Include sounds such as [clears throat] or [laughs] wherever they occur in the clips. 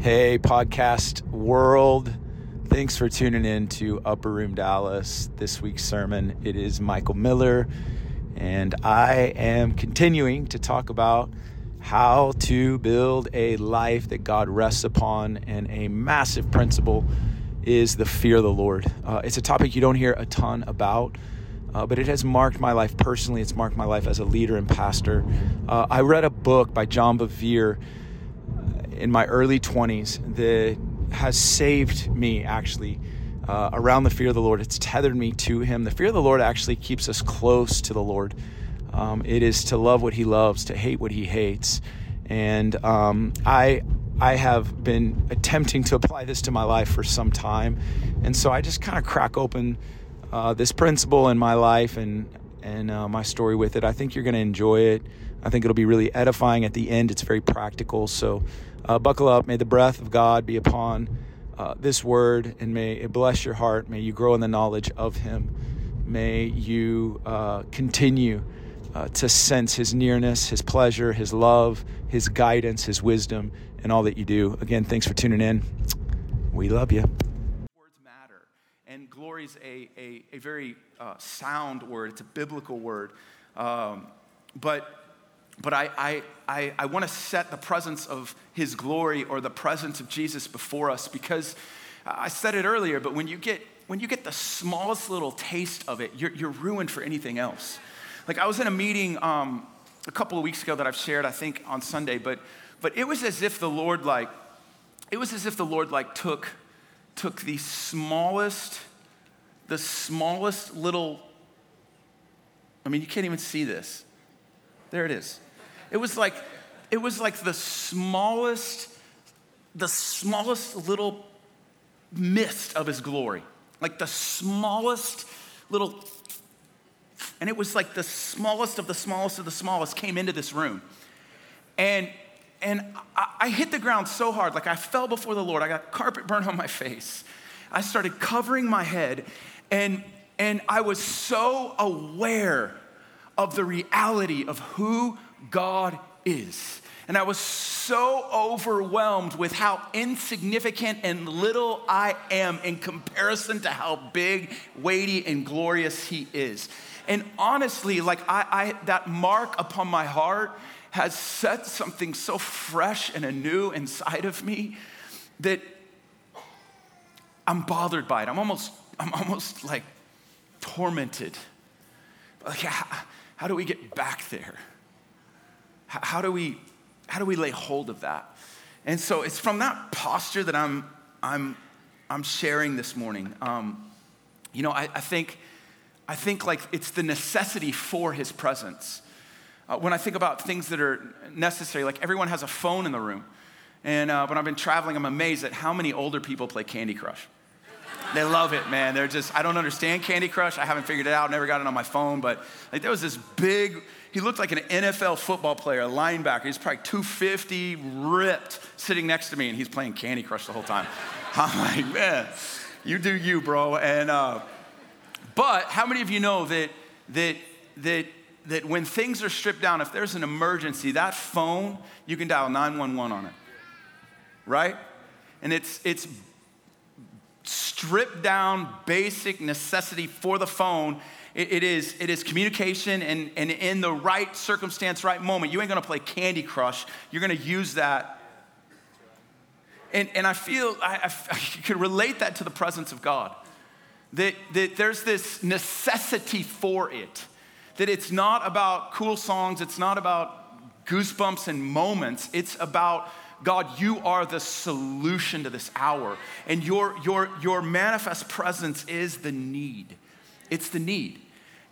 Hey, podcast world. Thanks for tuning in to Upper Room Dallas. This week's sermon, it is Michael Miller, and I am continuing to talk about how to build a life that God rests upon, and a massive principle is the fear of the Lord. Uh, it's a topic you don't hear a ton about. Uh, but it has marked my life personally. It's marked my life as a leader and pastor. Uh, I read a book by John Bevere in my early 20s that has saved me actually uh, around the fear of the Lord. It's tethered me to Him. The fear of the Lord actually keeps us close to the Lord. Um, it is to love what He loves, to hate what He hates. And um, I, I have been attempting to apply this to my life for some time. And so I just kind of crack open uh, this principle in my life and, and uh, my story with it. I think you're going to enjoy it. I think it'll be really edifying at the end. It's very practical. So uh, buckle up. May the breath of God be upon uh, this word and may it bless your heart. May you grow in the knowledge of Him. May you uh, continue uh, to sense His nearness, His pleasure, His love, His guidance, His wisdom, and all that you do. Again, thanks for tuning in. We love you. Words matter. And glory is a, a, a very uh, sound word, it's a biblical word. Um, but but I, I, I, I want to set the presence of His glory or the presence of Jesus before us because I said it earlier, but when you get, when you get the smallest little taste of it, you're, you're ruined for anything else. Like I was in a meeting um, a couple of weeks ago that I've shared, I think, on Sunday, but, but it was as if the Lord, like, it was as if the Lord, like, took, took the smallest, the smallest little, I mean, you can't even see this. There it is. It was like, it was like the smallest, the smallest little mist of his glory. Like the smallest little, and it was like the smallest of the smallest of the smallest came into this room. And and I, I hit the ground so hard, like I fell before the Lord. I got carpet burn on my face. I started covering my head, and and I was so aware of the reality of who God is. And I was so overwhelmed with how insignificant and little I am in comparison to how big, weighty, and glorious He is. And honestly, like I, I that mark upon my heart has set something so fresh and anew inside of me that I'm bothered by it. I'm almost, I'm almost like tormented. Like, how, how do we get back there? How do we, how do we lay hold of that? And so it's from that posture that I'm, I'm, I'm sharing this morning. Um, you know, I, I, think, I think like it's the necessity for his presence. Uh, when I think about things that are necessary, like everyone has a phone in the room. And uh, when I've been traveling, I'm amazed at how many older people play Candy Crush. They love it, man. They're just, I don't understand Candy Crush. I haven't figured it out, never got it on my phone, but like there was this big, he looked like an NFL football player, a linebacker. He's probably 250, ripped, sitting next to me, and he's playing Candy Crush the whole time. [laughs] I'm like, man, you do you, bro. And uh, but how many of you know that that that that when things are stripped down, if there's an emergency, that phone you can dial 911 on it, right? And it's it's stripped down basic necessity for the phone it, it, is, it is communication, and, and in the right circumstance, right moment, you ain't gonna play Candy Crush. You're gonna use that. And, and I feel I, I, [laughs] I can relate that to the presence of God. That, that there's this necessity for it. That it's not about cool songs, it's not about goosebumps and moments, it's about God, you are the solution to this hour. And your, your, your manifest presence is the need. It's the need.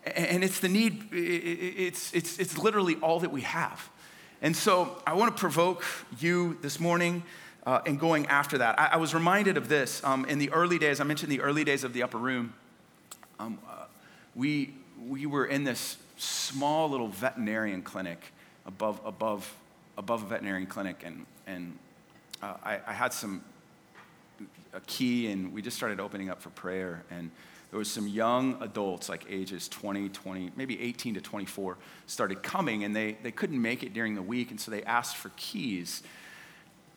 And it's the need, it's, it's, it's literally all that we have. And so I want to provoke you this morning uh, in going after that. I, I was reminded of this um, in the early days. I mentioned the early days of the upper room. Um, uh, we, we were in this small little veterinarian clinic above, above, above a veterinarian clinic, and, and uh, I, I had some a key, and we just started opening up for prayer. And there was some young adults like ages 20 20 maybe 18 to 24 started coming and they, they couldn't make it during the week and so they asked for keys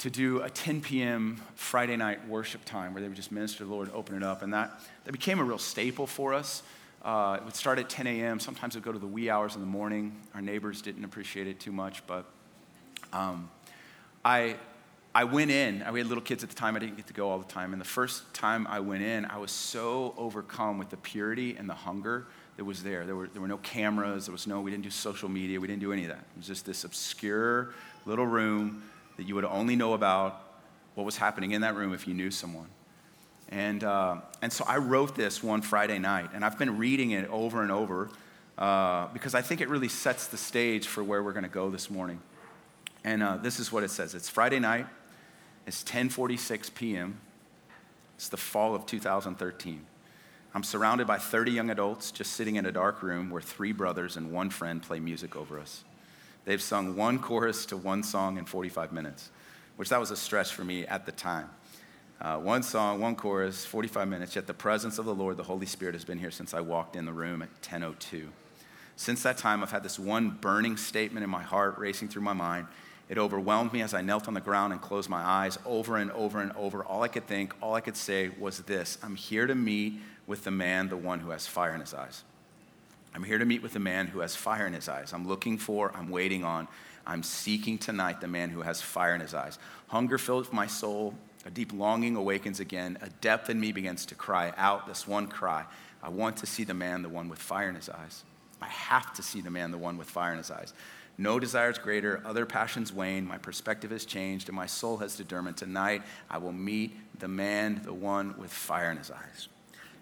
to do a 10 p.m. Friday night worship time where they would just minister to the Lord, open it up. And that, that became a real staple for us. Uh, it would start at 10 a.m. Sometimes it would go to the wee hours in the morning. Our neighbors didn't appreciate it too much, but um, I, I went in. We had little kids at the time. I didn't get to go all the time. And the first time I went in, I was so overcome with the purity and the hunger that was there. There were, there were no cameras. There was no, we didn't do social media. We didn't do any of that. It was just this obscure little room that you would only know about what was happening in that room if you knew someone. And, uh, and so I wrote this one Friday night, and I've been reading it over and over uh, because I think it really sets the stage for where we're going to go this morning. And uh, this is what it says. It's Friday night. It's 10:46 p.m. It's the fall of 2013. I'm surrounded by 30 young adults just sitting in a dark room where three brothers and one friend play music over us. They've sung one chorus to one song in 45 minutes, which that was a stretch for me at the time. Uh, one song, one chorus, 45 minutes, yet the presence of the Lord, the Holy Spirit, has been here since I walked in the room at 10.02. Since that time, I've had this one burning statement in my heart racing through my mind. It overwhelmed me as I knelt on the ground and closed my eyes over and over and over. All I could think, all I could say was this I'm here to meet with the man, the one who has fire in his eyes. I'm here to meet with the man who has fire in his eyes. I'm looking for, I'm waiting on, I'm seeking tonight the man who has fire in his eyes. Hunger fills my soul. A deep longing awakens again. A depth in me begins to cry out this one cry I want to see the man, the one with fire in his eyes. I have to see the man, the one with fire in his eyes. No desires greater, other passions wane, my perspective has changed, and my soul has determined tonight I will meet the man, the one with fire in his eyes.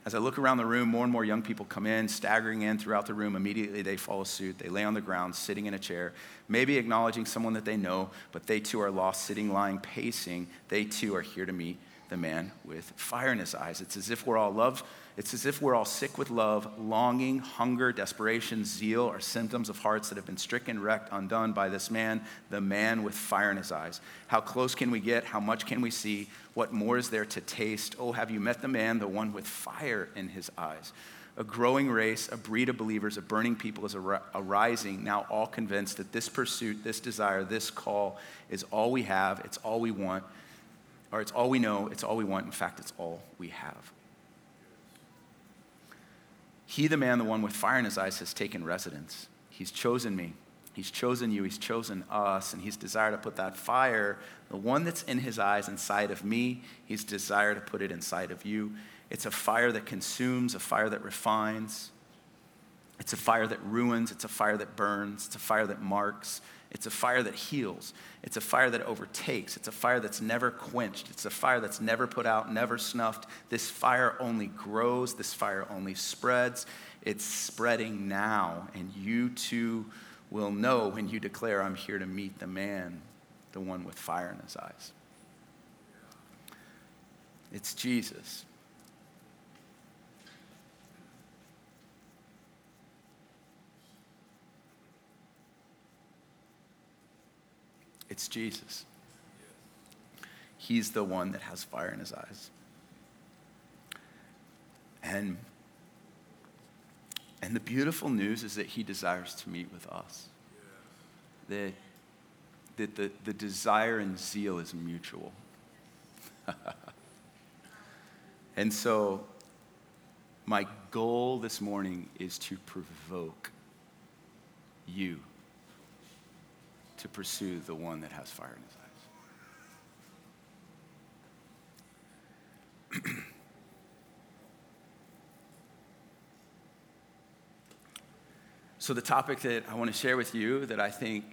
As I look around the room, more and more young people come in, staggering in throughout the room. Immediately they follow suit. They lay on the ground, sitting in a chair, maybe acknowledging someone that they know, but they too are lost, sitting, lying, pacing. They too are here to meet the man with fire in his eyes. It's as if we're all love it's as if we're all sick with love, longing, hunger, desperation, zeal are symptoms of hearts that have been stricken, wrecked, undone by this man, the man with fire in his eyes. How close can we get? How much can we see? What more is there to taste? Oh, have you met the man, the one with fire in his eyes? A growing race, a breed of believers, a burning people is arising, now all convinced that this pursuit, this desire, this call is all we have, it's all we want, or it's all we know, it's all we want. In fact, it's all we have. He, the man, the one with fire in his eyes, has taken residence. He's chosen me. He's chosen you. He's chosen us. And he's desired to put that fire, the one that's in his eyes, inside of me. He's desired to put it inside of you. It's a fire that consumes, a fire that refines. It's a fire that ruins. It's a fire that burns. It's a fire that marks. It's a fire that heals. It's a fire that overtakes. It's a fire that's never quenched. It's a fire that's never put out, never snuffed. This fire only grows. This fire only spreads. It's spreading now. And you too will know when you declare, I'm here to meet the man, the one with fire in his eyes. It's Jesus. It's Jesus. He's the one that has fire in his eyes. And, and the beautiful news is that he desires to meet with us. That, that the, the desire and zeal is mutual. [laughs] and so, my goal this morning is to provoke you to pursue the one that has fire in his eyes. [clears throat] so, the topic that I want to share with you that I think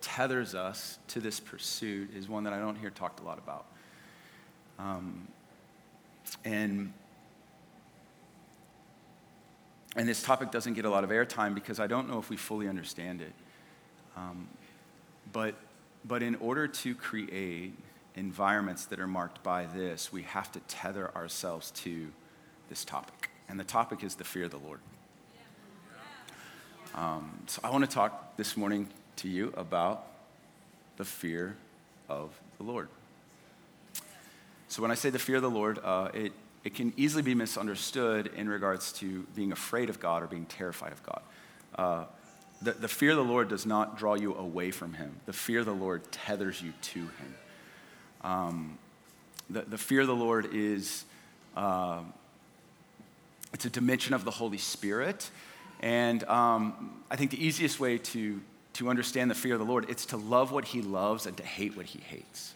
tethers us to this pursuit is one that I don't hear talked a lot about. Um, and and this topic doesn't get a lot of airtime because I don't know if we fully understand it. Um, but, but in order to create environments that are marked by this, we have to tether ourselves to this topic. And the topic is the fear of the Lord. Um, so I want to talk this morning to you about the fear of the Lord. So when I say the fear of the Lord, uh, it, it can easily be misunderstood in regards to being afraid of God or being terrified of God. Uh, the, the fear of the Lord does not draw you away from him. The fear of the Lord tethers you to him. Um, the, the fear of the Lord is uh, it's a dimension of the Holy Spirit. And um, I think the easiest way to, to understand the fear of the Lord, it's to love what he loves and to hate what he hates.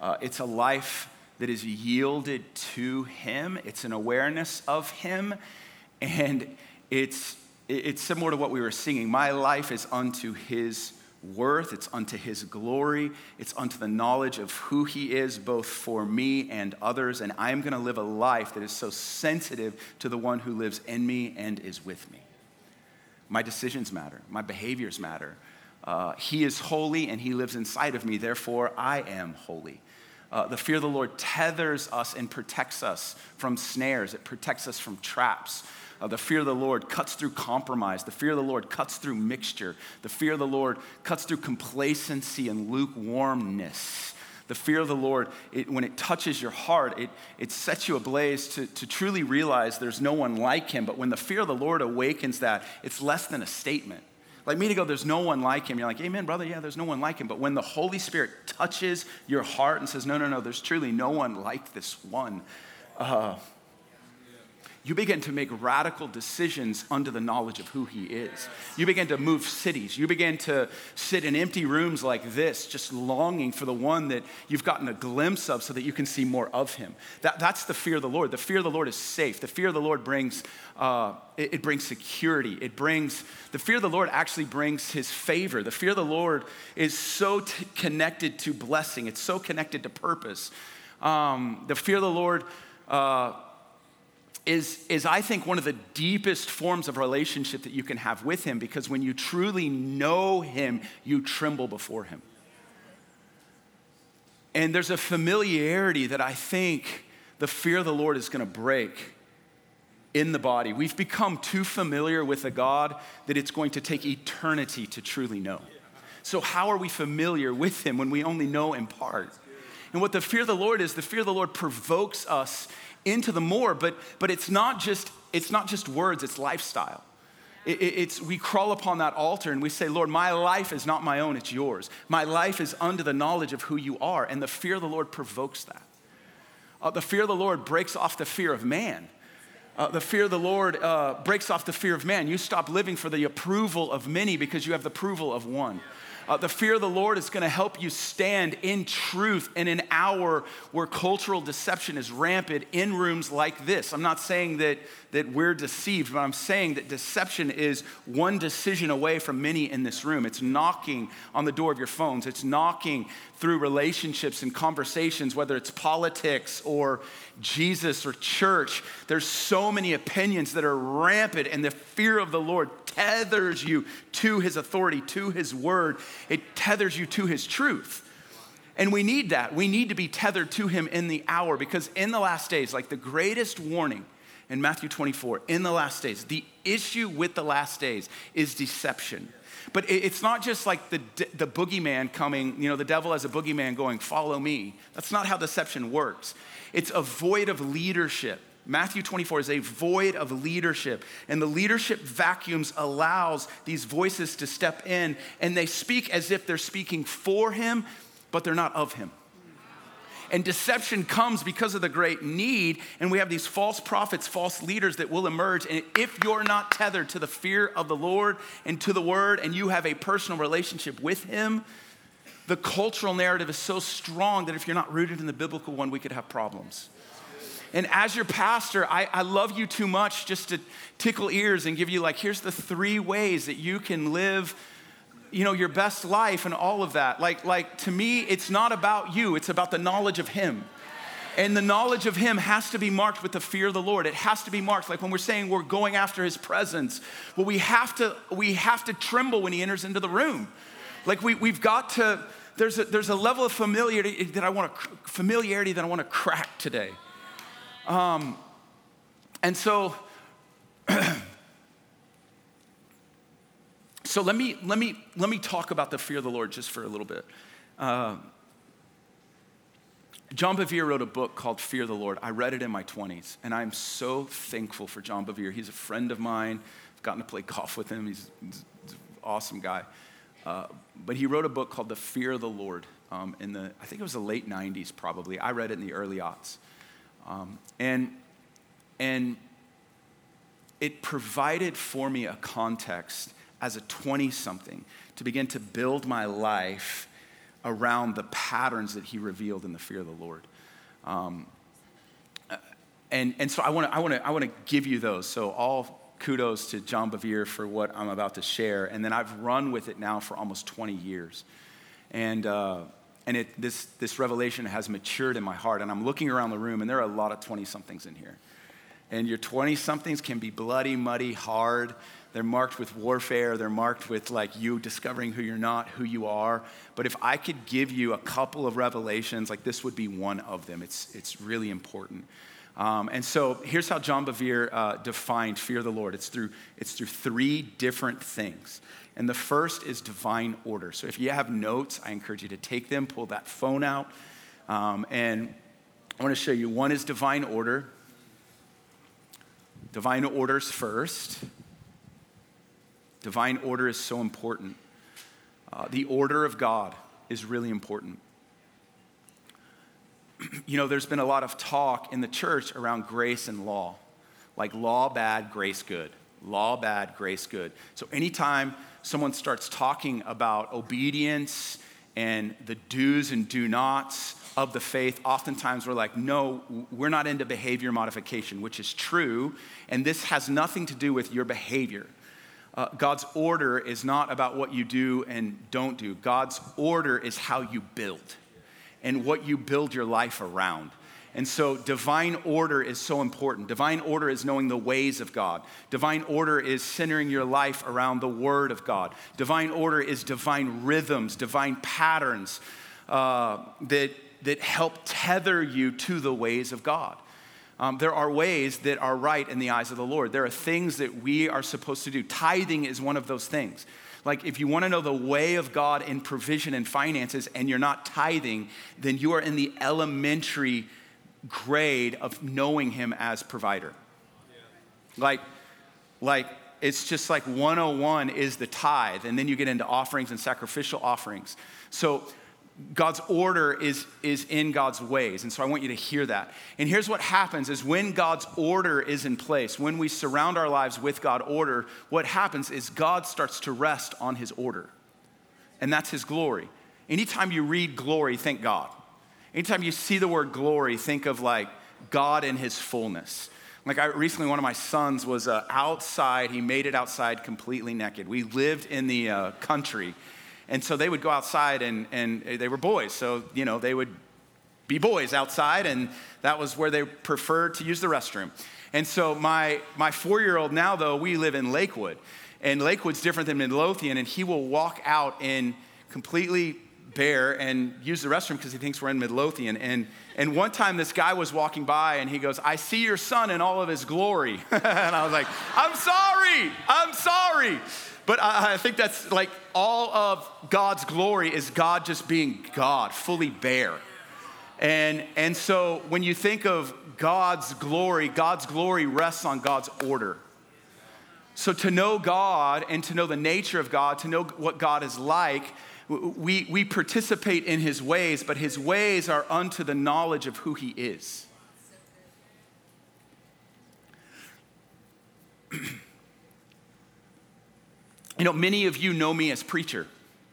Uh, it's a life that is yielded to him. It's an awareness of him. And it's, it's similar to what we were singing. My life is unto his worth, it's unto his glory, it's unto the knowledge of who he is, both for me and others. And I'm going to live a life that is so sensitive to the one who lives in me and is with me. My decisions matter, my behaviors matter. Uh, he is holy and he lives inside of me, therefore, I am holy. Uh, the fear of the Lord tethers us and protects us from snares, it protects us from traps. Uh, the fear of the Lord cuts through compromise. The fear of the Lord cuts through mixture. The fear of the Lord cuts through complacency and lukewarmness. The fear of the Lord, it, when it touches your heart, it, it sets you ablaze to, to truly realize there's no one like him. But when the fear of the Lord awakens that, it's less than a statement. Like me to go, there's no one like him. You're like, Amen, brother. Yeah, there's no one like him. But when the Holy Spirit touches your heart and says, No, no, no, there's truly no one like this one, uh, you begin to make radical decisions under the knowledge of who He is. You begin to move cities. You begin to sit in empty rooms like this, just longing for the one that you've gotten a glimpse of so that you can see more of Him. That, that's the fear of the Lord. The fear of the Lord is safe. The fear of the Lord brings, uh, it, it brings security. It brings, the fear of the Lord actually brings His favor. The fear of the Lord is so t- connected to blessing, it's so connected to purpose. Um, the fear of the Lord, uh, is, is, I think, one of the deepest forms of relationship that you can have with Him because when you truly know Him, you tremble before Him. And there's a familiarity that I think the fear of the Lord is going to break in the body. We've become too familiar with a God that it's going to take eternity to truly know. So, how are we familiar with Him when we only know in part? And what the fear of the Lord is, the fear of the Lord provokes us into the more, but, but it's, not just, it's not just words, it's lifestyle. It, it, it's, we crawl upon that altar and we say, Lord, my life is not my own, it's yours. My life is under the knowledge of who you are. And the fear of the Lord provokes that. Uh, the fear of the Lord breaks off the fear of man. Uh, the fear of the Lord uh, breaks off the fear of man. You stop living for the approval of many because you have the approval of one. Uh, the fear of the Lord is going to help you stand in truth in an hour where cultural deception is rampant in rooms like this. I'm not saying that, that we're deceived, but I'm saying that deception is one decision away from many in this room. It's knocking on the door of your phones, it's knocking through relationships and conversations, whether it's politics or Jesus or church. There's so many opinions that are rampant, and the fear of the Lord tethers you to his authority, to his word. It tethers you to his truth. And we need that. We need to be tethered to him in the hour because in the last days, like the greatest warning in Matthew 24, in the last days, the issue with the last days is deception. But it's not just like the, the boogeyman coming, you know, the devil as a boogeyman going, follow me. That's not how deception works. It's a void of leadership. Matthew 24 is a void of leadership. And the leadership vacuums allows these voices to step in and they speak as if they're speaking for him, but they're not of him. And deception comes because of the great need, and we have these false prophets, false leaders that will emerge. And if you're not tethered to the fear of the Lord and to the word, and you have a personal relationship with him, the cultural narrative is so strong that if you're not rooted in the biblical one, we could have problems. And as your pastor, I, I love you too much just to tickle ears and give you, like, here's the three ways that you can live you know your best life and all of that. Like like to me it's not about you it's about the knowledge of him. And the knowledge of him has to be marked with the fear of the lord. It has to be marked like when we're saying we're going after his presence well we have to we have to tremble when he enters into the room. Like we, we've got to there's a, there's a level of familiarity that i want to familiarity that i want to crack today. Um, and so, [clears throat] so let me, let, me, let me talk about the fear of the Lord just for a little bit. Uh, John Bevere wrote a book called Fear the Lord. I read it in my 20s, and I'm so thankful for John Bevere. He's a friend of mine. I've gotten to play golf with him. He's, he's an awesome guy. Uh, but he wrote a book called The Fear of the Lord. um, in the, I think it was the late 90s probably. I read it in the early aughts. Um, and, and it provided for me a context as a 20 something to begin to build my life around the patterns that he revealed in the fear of the Lord. Um, and, and so I want to I wanna, I wanna give you those. So, all kudos to John Bevere for what I'm about to share. And then I've run with it now for almost 20 years. And, uh, and it, this, this revelation has matured in my heart. And I'm looking around the room, and there are a lot of 20 somethings in here. And your 20 somethings can be bloody, muddy, hard. They're marked with warfare. They're marked with like you discovering who you're not, who you are. But if I could give you a couple of revelations, like this would be one of them. It's, it's really important. Um, and so here's how John Bevere uh, defined fear of the Lord it's through, it's through three different things. And the first is divine order. So if you have notes, I encourage you to take them, pull that phone out. Um, and I want to show you one is divine order. Divine orders first. Divine order is so important. Uh, the order of God is really important. [clears throat] you know, there's been a lot of talk in the church around grace and law, like law bad, grace good. Law bad, grace good. So anytime someone starts talking about obedience and the do's and do nots of the faith, oftentimes we're like, no, we're not into behavior modification, which is true. And this has nothing to do with your behavior. Uh, God's order is not about what you do and don't do. God's order is how you build and what you build your life around. And so, divine order is so important. Divine order is knowing the ways of God. Divine order is centering your life around the Word of God. Divine order is divine rhythms, divine patterns uh, that, that help tether you to the ways of God. Um, there are ways that are right in the eyes of the Lord. There are things that we are supposed to do. Tithing is one of those things. Like, if you want to know the way of God in provision and finances and you're not tithing, then you are in the elementary grade of knowing Him as provider. Yeah. Like, like, it's just like 101 is the tithe, and then you get into offerings and sacrificial offerings. So, God's order is, is in God's ways. And so I want you to hear that. And here's what happens is when God's order is in place, when we surround our lives with God order, what happens is God starts to rest on his order. And that's his glory. Anytime you read glory, think God. Anytime you see the word glory, think of like God in his fullness. Like I recently, one of my sons was uh, outside. He made it outside completely naked. We lived in the uh, country, and so they would go outside and, and they were boys. So, you know, they would be boys outside, and that was where they preferred to use the restroom. And so my, my four year old now, though, we live in Lakewood. And Lakewood's different than Midlothian, and he will walk out in completely bare and use the restroom because he thinks we're in Midlothian. And, and one time this guy was walking by and he goes, I see your son in all of his glory. [laughs] and I was like, I'm sorry, I'm sorry. But I, I think that's like all of God's glory is God just being God, fully bare. And, and so when you think of God's glory, God's glory rests on God's order. So to know God and to know the nature of God, to know what God is like, we, we participate in his ways, but his ways are unto the knowledge of who he is. You know, many of you know me as preacher.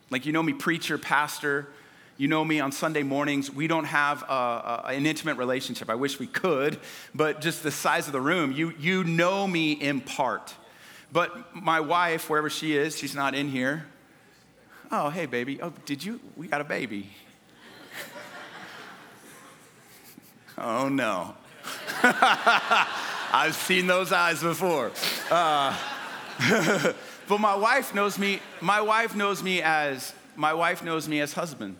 Like, you know me, preacher, pastor. You know me on Sunday mornings. We don't have a, a, an intimate relationship. I wish we could, but just the size of the room, you, you know me in part. But my wife, wherever she is, she's not in here. Oh, hey, baby. Oh, did you? We got a baby. [laughs] oh, no. [laughs] I've seen those eyes before. Uh, [laughs] but my wife knows me, my wife knows me as, my wife knows me as husband.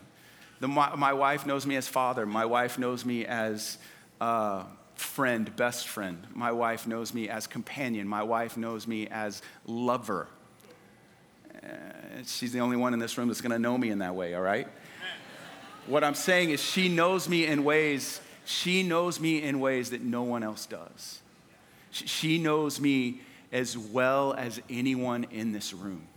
The, my, my wife knows me as father. My wife knows me as uh, friend, best friend. My wife knows me as companion. My wife knows me as lover. Uh, she's the only one in this room that's going to know me in that way, all right? What I'm saying is she knows me in ways, she knows me in ways that no one else does. She knows me as well as anyone in this room.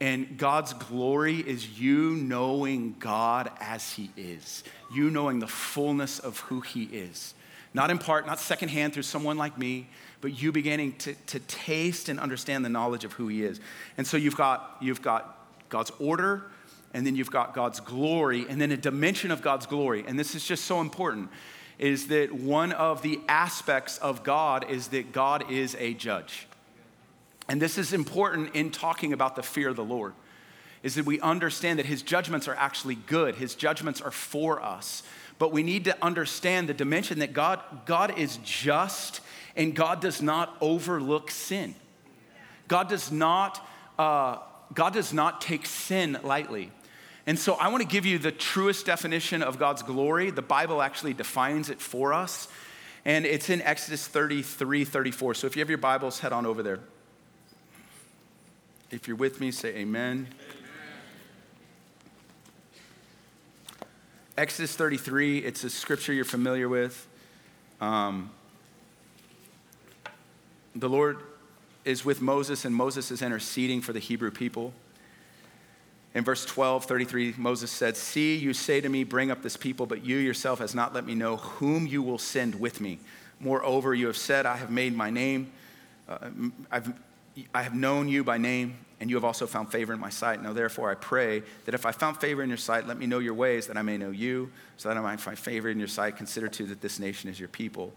And God's glory is you knowing God as He is, you knowing the fullness of who He is. Not in part, not secondhand through someone like me, but you beginning to, to taste and understand the knowledge of who He is. And so you've got, you've got God's order, and then you've got God's glory, and then a dimension of God's glory. And this is just so important is that one of the aspects of God is that God is a judge. And this is important in talking about the fear of the Lord, is that we understand that his judgments are actually good, his judgments are for us. But we need to understand the dimension that God, God is just and God does not overlook sin. God does not, uh, God does not take sin lightly. And so I want to give you the truest definition of God's glory. The Bible actually defines it for us. And it's in Exodus 33, 34. So if you have your Bibles, head on over there. If you're with me, say amen. amen. Exodus 33, it's a scripture you're familiar with. Um, the Lord is with Moses, and Moses is interceding for the Hebrew people. In verse 12, 33, Moses said, See, you say to me, Bring up this people, but you yourself has not let me know whom you will send with me. Moreover, you have said, I have made my name, uh, I've I have known you by name, and you have also found favor in my sight. Now, therefore, I pray that if I found favor in your sight, let me know your ways, that I may know you, so that I might find favor in your sight. Consider too that this nation is your people.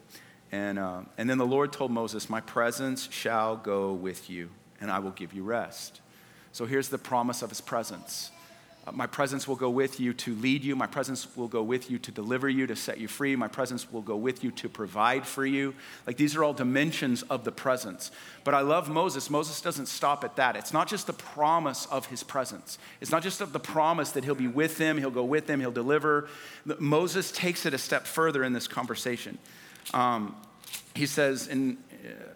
And, uh, and then the Lord told Moses, My presence shall go with you, and I will give you rest. So here's the promise of his presence uh, my presence will go with you to lead you. My presence will go with you to deliver you, to set you free. My presence will go with you to provide for you. Like these are all dimensions of the presence. But I love Moses. Moses doesn't stop at that. It's not just the promise of his presence, it's not just the promise that he'll be with them, he'll go with them, he'll deliver. Moses takes it a step further in this conversation. Um, he says in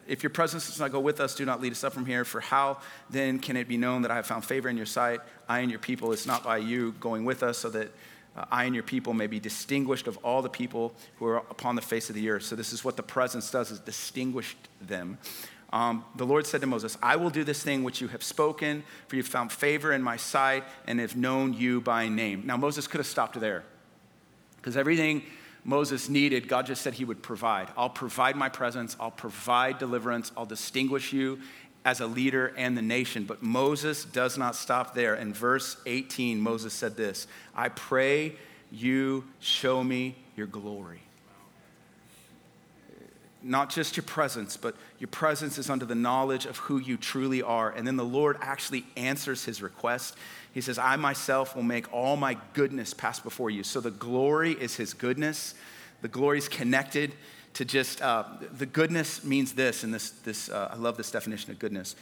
if your presence does not go with us, do not lead us up from here. For how then can it be known that I have found favor in your sight, I and your people? It's not by you going with us, so that uh, I and your people may be distinguished of all the people who are upon the face of the earth. So this is what the presence does: is distinguished them. Um, the Lord said to Moses, I will do this thing which you have spoken, for you've found favor in my sight and have known you by name. Now, Moses could have stopped there because everything Moses needed, God just said he would provide. I'll provide my presence, I'll provide deliverance, I'll distinguish you as a leader and the nation. But Moses does not stop there. In verse 18, Moses said this I pray you show me your glory. Not just your presence, but your presence is under the knowledge of who you truly are. And then the Lord actually answers his request. He says, I myself will make all my goodness pass before you. So the glory is his goodness. The glory is connected to just, uh, the goodness means this, and this, this uh, I love this definition of goodness.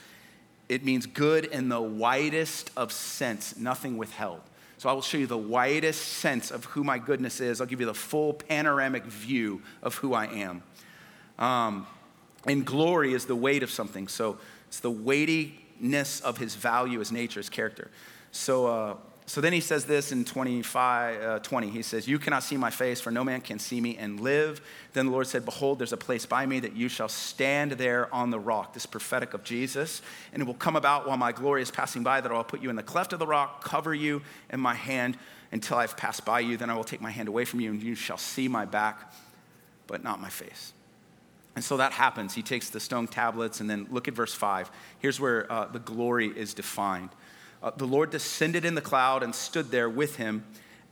It means good in the widest of sense, nothing withheld. So I will show you the widest sense of who my goodness is. I'll give you the full panoramic view of who I am. Um, and glory is the weight of something. So it's the weightiness of his value, his nature, his character. So, uh, so then he says this in 25, uh, 20. He says, You cannot see my face, for no man can see me and live. Then the Lord said, Behold, there's a place by me that you shall stand there on the rock. This prophetic of Jesus. And it will come about while my glory is passing by that I will put you in the cleft of the rock, cover you in my hand until I've passed by you. Then I will take my hand away from you, and you shall see my back, but not my face. And so that happens. He takes the stone tablets, and then look at verse 5. Here's where uh, the glory is defined uh, the Lord descended in the cloud and stood there with him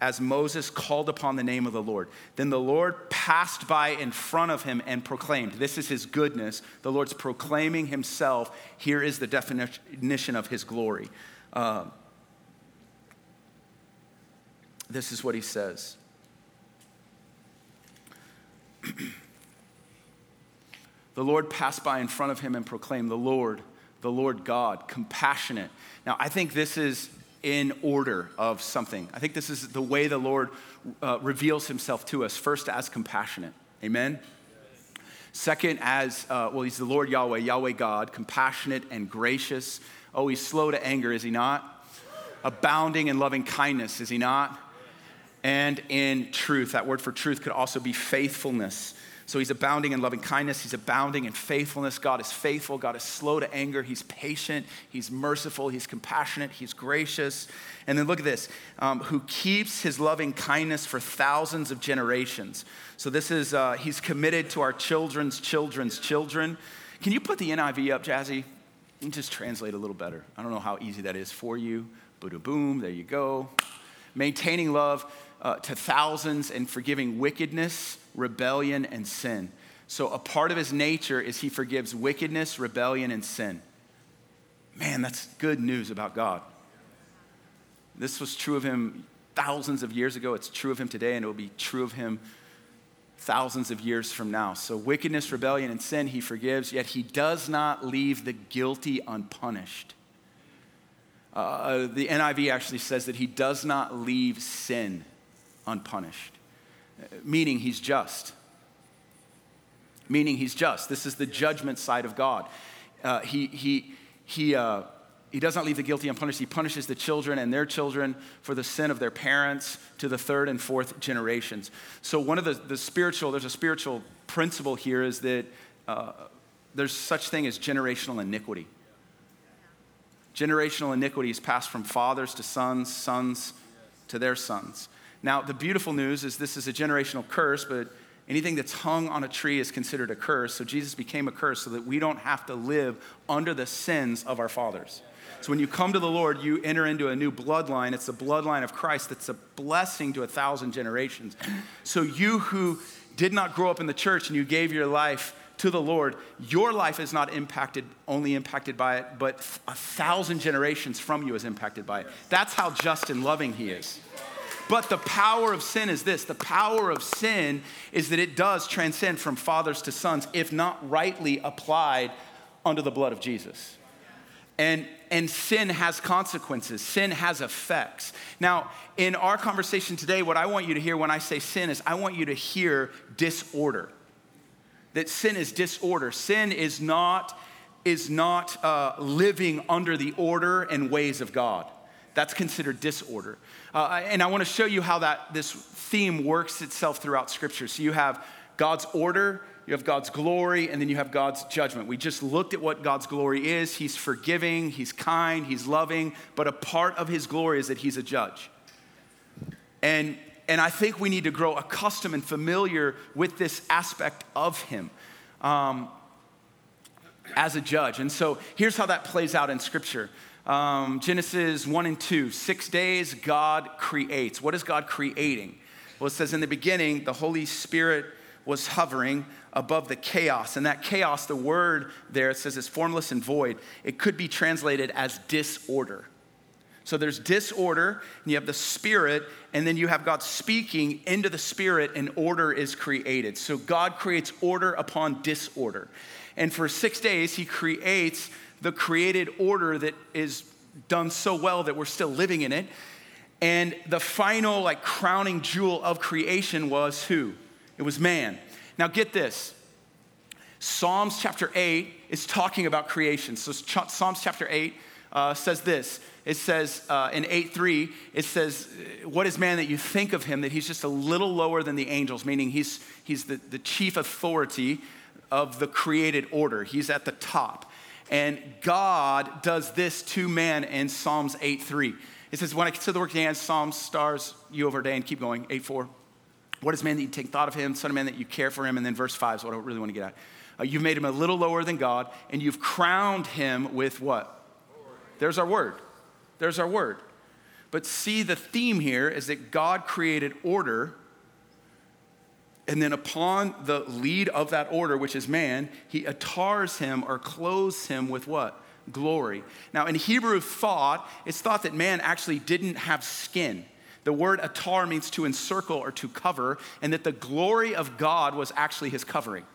as Moses called upon the name of the Lord. Then the Lord passed by in front of him and proclaimed, This is his goodness. The Lord's proclaiming himself. Here is the definition of his glory. Uh, this is what he says. [clears throat] the Lord passed by in front of him and proclaimed, The Lord, the Lord God, compassionate now, I think this is in order of something. I think this is the way the Lord uh, reveals himself to us. First, as compassionate. Amen? Second, as, uh, well, he's the Lord Yahweh, Yahweh God, compassionate and gracious. Oh, he's slow to anger, is he not? Abounding in loving kindness, is he not? And in truth. That word for truth could also be faithfulness. So he's abounding in loving kindness. He's abounding in faithfulness. God is faithful. God is slow to anger. He's patient. He's merciful. He's compassionate. He's gracious. And then look at this um, who keeps his loving kindness for thousands of generations. So this is, uh, he's committed to our children's children's children. Can you put the NIV up, Jazzy? And just translate a little better. I don't know how easy that is for you. Boom, boom, there you go. Maintaining love uh, to thousands and forgiving wickedness, rebellion, and sin. So, a part of his nature is he forgives wickedness, rebellion, and sin. Man, that's good news about God. This was true of him thousands of years ago. It's true of him today, and it will be true of him thousands of years from now. So, wickedness, rebellion, and sin he forgives, yet he does not leave the guilty unpunished. Uh, the NIV actually says that he does not leave sin unpunished, meaning he's just. Meaning he's just. This is the judgment side of God. Uh, he, he, he, uh, he does not leave the guilty unpunished. He punishes the children and their children for the sin of their parents to the third and fourth generations. So, one of the, the spiritual, there's a spiritual principle here is that uh, there's such thing as generational iniquity. Generational iniquity is passed from fathers to sons, sons to their sons. Now, the beautiful news is this is a generational curse, but anything that's hung on a tree is considered a curse. So Jesus became a curse so that we don't have to live under the sins of our fathers. So when you come to the Lord, you enter into a new bloodline. It's the bloodline of Christ that's a blessing to a thousand generations. So you who did not grow up in the church and you gave your life to the Lord, your life is not impacted, only impacted by it, but a thousand generations from you is impacted by it. That's how just and loving He is. But the power of sin is this the power of sin is that it does transcend from fathers to sons, if not rightly applied under the blood of Jesus. And, and sin has consequences, sin has effects. Now, in our conversation today, what I want you to hear when I say sin is I want you to hear disorder. That sin is disorder. Sin is not, is not uh, living under the order and ways of God. That's considered disorder. Uh, and I want to show you how that this theme works itself throughout Scripture. So you have God's order, you have God's glory, and then you have God's judgment. We just looked at what God's glory is. He's forgiving, He's kind, He's loving, but a part of His glory is that He's a judge. And, and I think we need to grow accustomed and familiar with this aspect of Him. Um, as a judge. And so here's how that plays out in Scripture. Um, Genesis 1 and 2, six days God creates. What is God creating? Well, it says in the beginning, the Holy Spirit was hovering above the chaos. And that chaos, the word there, it says is formless and void. It could be translated as disorder. So there's disorder, and you have the spirit, and then you have God speaking into the spirit, and order is created. So God creates order upon disorder. And for six days, He creates the created order that is done so well that we're still living in it. And the final, like, crowning jewel of creation was who? It was man. Now, get this Psalms chapter 8 is talking about creation. So, Psalms chapter 8 uh, says this it says uh, in 8.3 it says what is man that you think of him that he's just a little lower than the angels meaning he's, he's the, the chief authority of the created order he's at the top and God does this to man in Psalms 8 3. It says, When I consider the work of hands, Psalms, stars, you over day, and keep going, 8 4. What is man that you take thought of him, son of man that you care for him? And then verse 5 is what I really want to get at. Uh, you've made him a little lower than God, and you've crowned him with what? There's our word. There's our word. But see, the theme here is that God created order and then, upon the lead of that order, which is man, he attars him or clothes him with what? Glory. Now, in Hebrew thought, it's thought that man actually didn't have skin. The word attar means to encircle or to cover, and that the glory of God was actually his covering.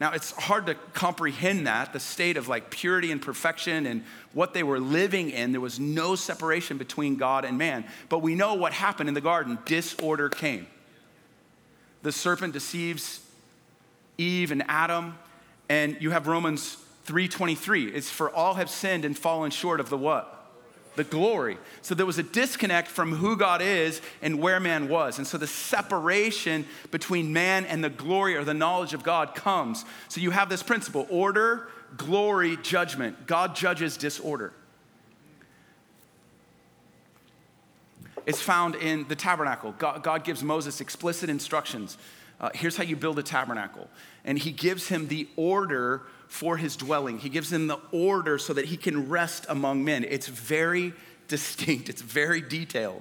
Now, it's hard to comprehend that, the state of like purity and perfection and what they were living in. There was no separation between God and man. But we know what happened in the garden disorder came the serpent deceives Eve and Adam, and you have Romans 3:23. It's for all have sinned and fallen short of the what? the glory. So there was a disconnect from who God is and where man was. And so the separation between man and the glory or the knowledge of God comes. So you have this principle order, glory, judgment. God judges disorder. It's found in the tabernacle. God, God gives Moses explicit instructions. Uh, here's how you build a tabernacle. And he gives him the order for his dwelling. He gives him the order so that he can rest among men. It's very distinct, it's very detailed.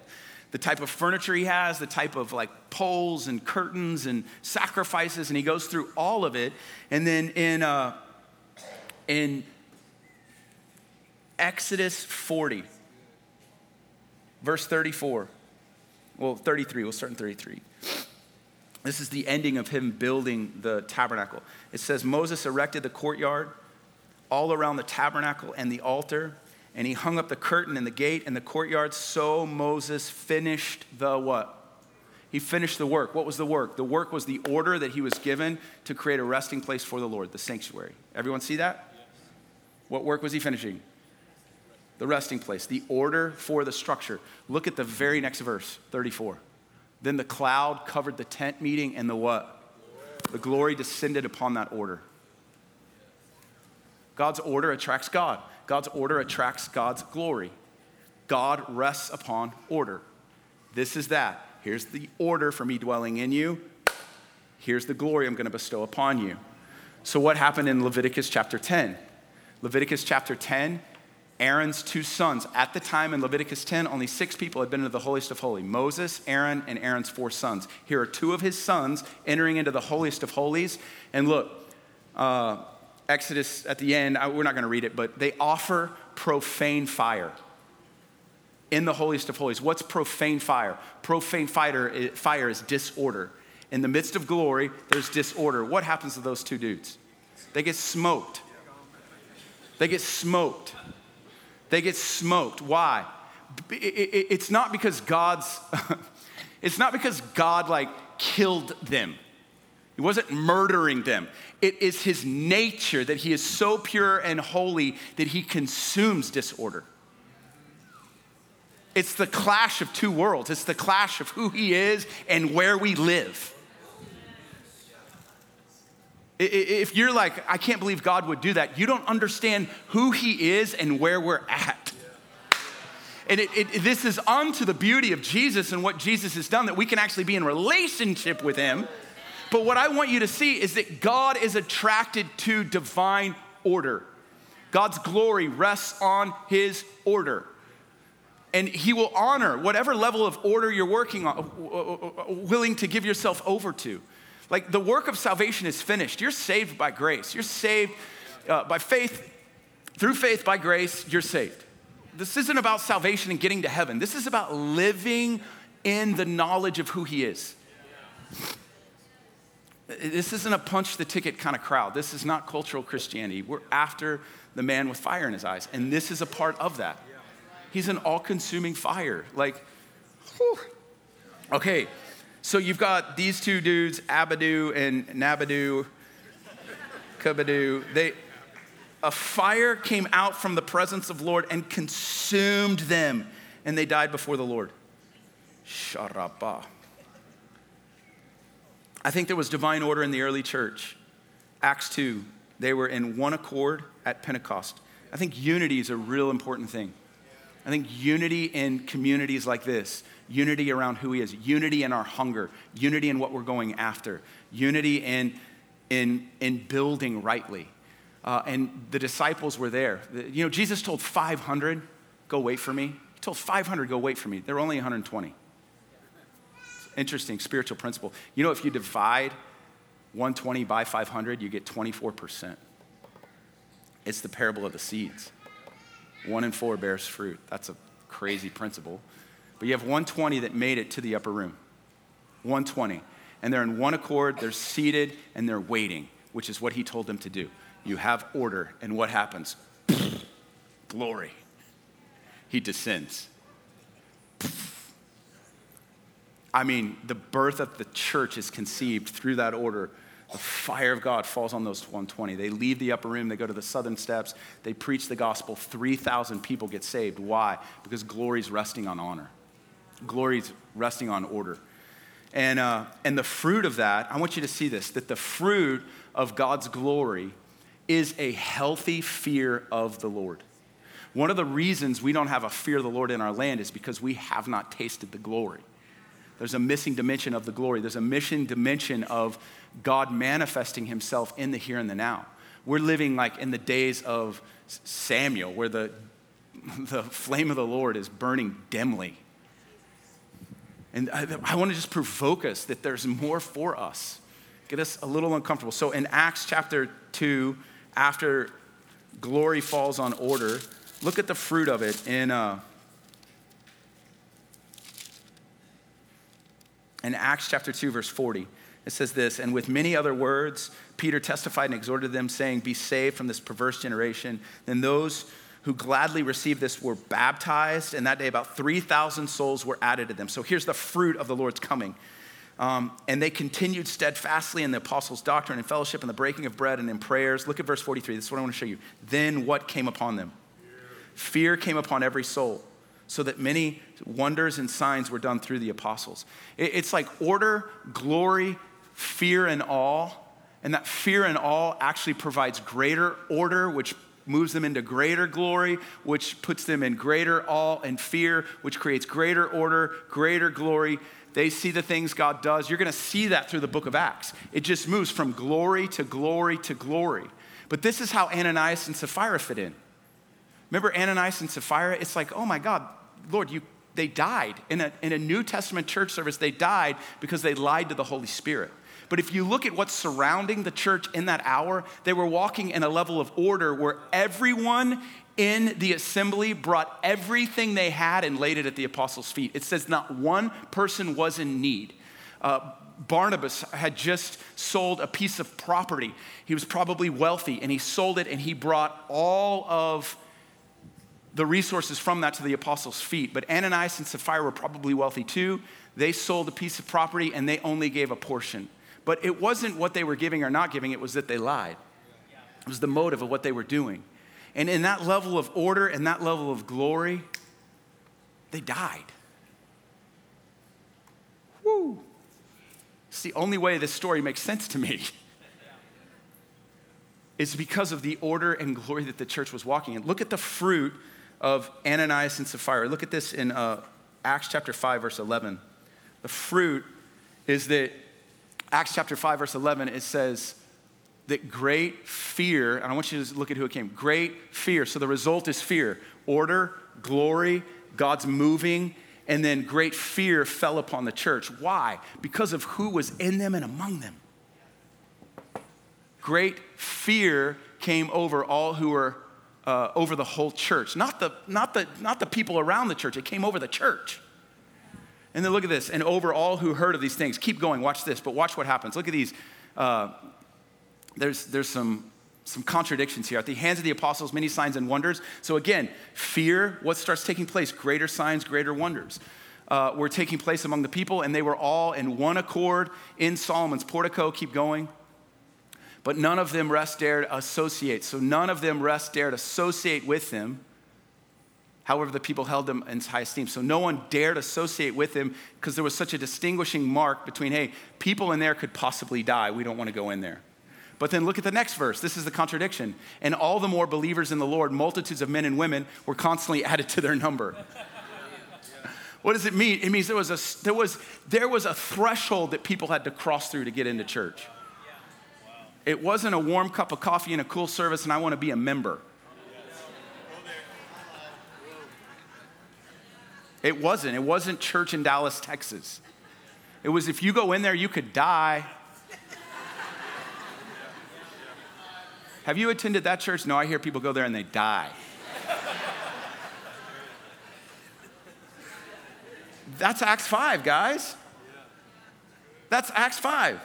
The type of furniture he has, the type of like poles and curtains and sacrifices, and he goes through all of it. And then in, uh, in Exodus 40, verse 34, well, 33, we'll start in 33. This is the ending of him building the tabernacle. It says Moses erected the courtyard all around the tabernacle and the altar, and he hung up the curtain and the gate and the courtyard. So Moses finished the what? He finished the work. What was the work? The work was the order that he was given to create a resting place for the Lord, the sanctuary. Everyone see that? Yes. What work was he finishing? The resting place, the order for the structure. Look at the very next verse, 34. Then the cloud covered the tent meeting, and the what? The glory descended upon that order. God's order attracts God. God's order attracts God's glory. God rests upon order. This is that. Here's the order for me dwelling in you. Here's the glory I'm going to bestow upon you. So, what happened in Leviticus chapter 10? Leviticus chapter 10 Aaron's two sons. At the time in Leviticus 10, only six people had been into the holiest of holies Moses, Aaron, and Aaron's four sons. Here are two of his sons entering into the holiest of holies. And look, uh, Exodus at the end, we're not going to read it, but they offer profane fire in the holiest of holies. What's profane fire? Profane fire, fire is disorder. In the midst of glory, there's disorder. What happens to those two dudes? They get smoked. They get smoked. They get smoked. Why? It's not because God's, [laughs] it's not because God like killed them. He wasn't murdering them. It is his nature that he is so pure and holy that he consumes disorder. It's the clash of two worlds. It's the clash of who he is and where we live. If you're like, I can't believe God would do that, you don't understand who He is and where we're at. And it, it, this is unto the beauty of Jesus and what Jesus has done that we can actually be in relationship with Him. But what I want you to see is that God is attracted to divine order. God's glory rests on His order. And He will honor whatever level of order you're working on, uh, uh, uh, willing to give yourself over to. Like the work of salvation is finished. You're saved by grace. You're saved uh, by faith. Through faith, by grace, you're saved. This isn't about salvation and getting to heaven. This is about living in the knowledge of who He is. This isn't a punch the ticket kind of crowd. This is not cultural Christianity. We're after the man with fire in his eyes. And this is a part of that. He's an all consuming fire. Like, whew. okay, so you've got these two dudes, Abadu and Nabadu, Kabadu. They, a fire came out from the presence of Lord and consumed them, and they died before the Lord. Sharabah. I think there was divine order in the early church. Acts 2, they were in one accord at Pentecost. I think unity is a real important thing. I think unity in communities like this unity around who He is, unity in our hunger, unity in what we're going after, unity in, in, in building rightly. Uh, and the disciples were there. You know, Jesus told 500, go wait for me. He told 500, go wait for me. There were only 120. Interesting spiritual principle. You know, if you divide 120 by 500, you get 24%. It's the parable of the seeds. One in four bears fruit. That's a crazy principle. But you have 120 that made it to the upper room. 120. And they're in one accord, they're seated, and they're waiting, which is what he told them to do. You have order, and what happens? [laughs] Glory. He descends. I mean, the birth of the church is conceived through that order. The fire of God falls on those 120. They leave the upper room, they go to the southern steps, they preach the gospel. 3,000 people get saved. Why? Because glory's resting on honor, glory's resting on order. And, uh, and the fruit of that, I want you to see this that the fruit of God's glory is a healthy fear of the Lord. One of the reasons we don't have a fear of the Lord in our land is because we have not tasted the glory. There's a missing dimension of the glory. There's a missing dimension of God manifesting himself in the here and the now. We're living like in the days of Samuel, where the, [laughs] the flame of the Lord is burning dimly. And I, I want to just provoke us that there's more for us. Get us a little uncomfortable. So in Acts chapter 2, after glory falls on order, look at the fruit of it in. Uh, in Acts chapter 2, verse 40. It says this, and with many other words, Peter testified and exhorted them, saying, Be saved from this perverse generation. Then those who gladly received this were baptized, and that day about 3,000 souls were added to them. So here's the fruit of the Lord's coming. Um, and they continued steadfastly in the apostles' doctrine and fellowship and the breaking of bread and in prayers. Look at verse 43. This is what I want to show you. Then what came upon them? Fear came upon every soul so that many wonders and signs were done through the apostles. It's like order, glory, fear, and awe. And that fear and awe actually provides greater order, which moves them into greater glory, which puts them in greater awe and fear, which creates greater order, greater glory. They see the things God does. You're going to see that through the book of Acts. It just moves from glory to glory to glory. But this is how Ananias and Sapphira fit in. Remember Ananias and Sapphira? It's like, oh my God, Lord, you, they died. In a, in a New Testament church service, they died because they lied to the Holy Spirit. But if you look at what's surrounding the church in that hour, they were walking in a level of order where everyone in the assembly brought everything they had and laid it at the apostles' feet. It says not one person was in need. Uh, Barnabas had just sold a piece of property. He was probably wealthy and he sold it and he brought all of the resources from that to the apostles' feet. But Ananias and Sapphira were probably wealthy too. They sold a piece of property and they only gave a portion. But it wasn't what they were giving or not giving, it was that they lied. It was the motive of what they were doing. And in that level of order and that level of glory, they died. Woo! It's the only way this story makes sense to me. [laughs] It's because of the order and glory that the church was walking in. Look at the fruit of Ananias and Sapphira. Look at this in uh, Acts chapter 5, verse 11. The fruit is that, Acts chapter 5, verse 11, it says that great fear, and I want you to look at who it came great fear. So the result is fear order, glory, God's moving, and then great fear fell upon the church. Why? Because of who was in them and among them. Great fear came over all who were uh, over the whole church, not the, not, the, not the people around the church, it came over the church. And then look at this, and over all who heard of these things. Keep going, watch this, but watch what happens. Look at these. Uh, there's, there's some, some contradictions here. At the hands of the apostles, many signs and wonders. So again, fear, what starts taking place? Greater signs, greater wonders. Uh, were taking place among the people, and they were all in one accord in Solomon's portico. Keep going but none of them rest dared associate. So none of them rest dared associate with him. However, the people held him in high esteem. So no one dared associate with him because there was such a distinguishing mark between, hey, people in there could possibly die. We don't want to go in there. But then look at the next verse. This is the contradiction. And all the more believers in the Lord, multitudes of men and women were constantly added to their number. [laughs] What does it mean? It means there was, a, there, was, there was a threshold that people had to cross through to get into church. It wasn't a warm cup of coffee and a cool service, and I want to be a member. It wasn't. It wasn't church in Dallas, Texas. It was if you go in there, you could die. Have you attended that church? No, I hear people go there and they die. That's Acts 5, guys. That's Acts 5.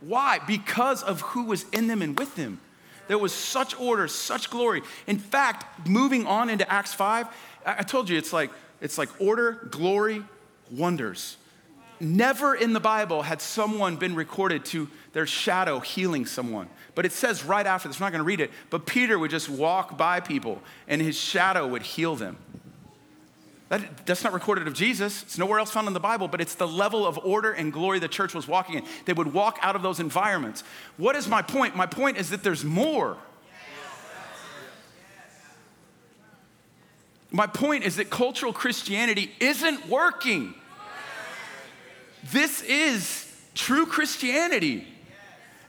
Why? Because of who was in them and with them. There was such order, such glory. In fact, moving on into Acts 5, I told you it's like it's like order, glory, wonders. never in the Bible had someone been recorded to their shadow healing someone. But it says right after this, I'm not going to read it, but Peter would just walk by people and his shadow would heal them. That, that's not recorded of Jesus. It's nowhere else found in the Bible, but it's the level of order and glory the church was walking in. They would walk out of those environments. What is my point? My point is that there's more. My point is that cultural Christianity isn't working. This is true Christianity.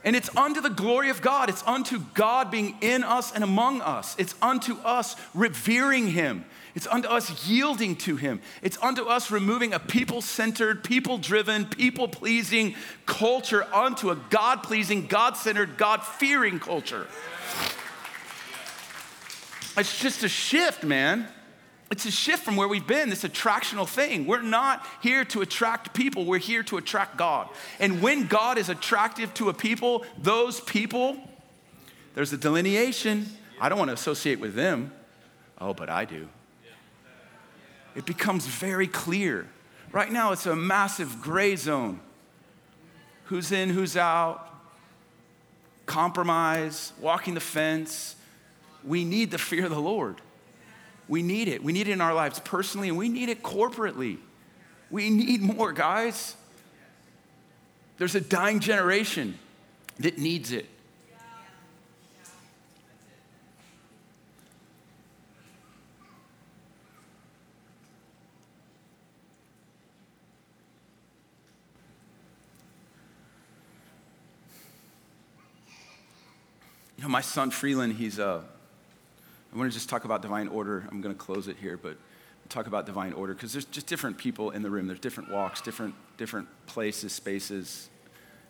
And it's unto the glory of God. It's unto God being in us and among us. It's unto us revering Him. It's unto us yielding to Him. It's unto us removing a people centered, people driven, people pleasing culture unto a God pleasing, God centered, God fearing culture. It's just a shift, man. It's a shift from where we've been, this attractional thing. We're not here to attract people, we're here to attract God. And when God is attractive to a people, those people, there's a delineation. I don't want to associate with them. Oh, but I do. It becomes very clear. Right now, it's a massive gray zone. Who's in, who's out, compromise, walking the fence. We need the fear of the Lord. We need it. We need it in our lives personally, and we need it corporately. We need more, guys. There's a dying generation that needs it. You know, my son Freeland, he's a uh, want to just talk about divine order. I'm going to close it here, but talk about divine order because there's just different people in the room. There's different walks, different different places, spaces.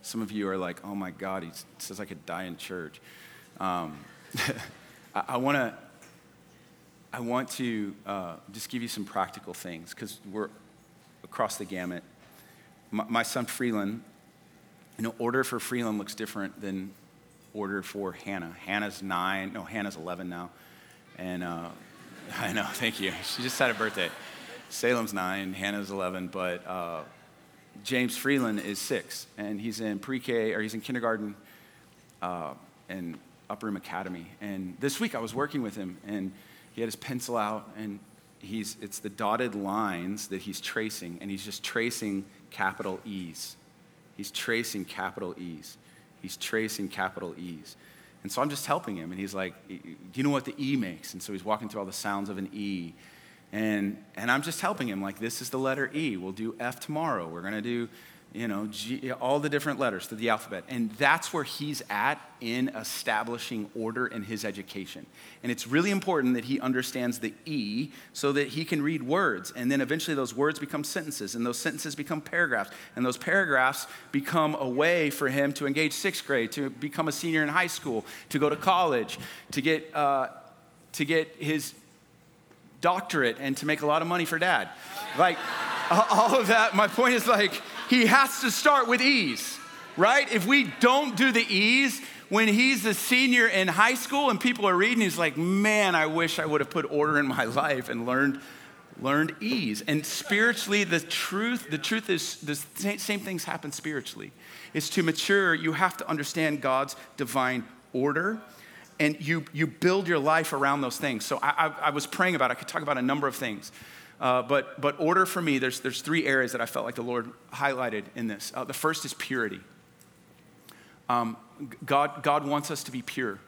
Some of you are like, "Oh my God, he says I could die in church." Um, [laughs] I, I want to. I want to uh, just give you some practical things because we're across the gamut. My, my son Freeland, you know, order for Freeland looks different than order for Hannah. Hannah's nine, no, Hannah's 11 now. And uh, [laughs] I know, thank you. She just had a birthday. Salem's nine, Hannah's 11, but uh, James Freeland is six, and he's in pre K, or he's in kindergarten uh, and Upper Room Academy. And this week I was working with him, and he had his pencil out, and he's, it's the dotted lines that he's tracing, and he's just tracing capital E's. He's tracing capital E's. He's tracing capital E's. And so I'm just helping him. And he's like, Do you know what the E makes? And so he's walking through all the sounds of an E. And, and I'm just helping him, like, this is the letter E. We'll do F tomorrow. We're going to do you know, G, all the different letters to the alphabet. And that's where he's at in establishing order in his education. And it's really important that he understands the E so that he can read words. And then eventually those words become sentences, and those sentences become paragraphs. And those paragraphs become a way for him to engage sixth grade, to become a senior in high school, to go to college, to get, uh, to get his doctorate, and to make a lot of money for dad. Like, all of that, my point is like, he has to start with ease, right? If we don't do the ease, when he's a senior in high school and people are reading, he's like, man, I wish I would have put order in my [laughs] life and learned learned ease. And spiritually, the truth, the truth is the same things happen spiritually. Is to mature, you have to understand God's divine order. And you, you build your life around those things. So I, I, I was praying about, I could talk about a number of things. Uh, but, but order for me, there's, there's three areas that I felt like the Lord highlighted in this. Uh, the first is purity. Um, God, God wants us to be pure.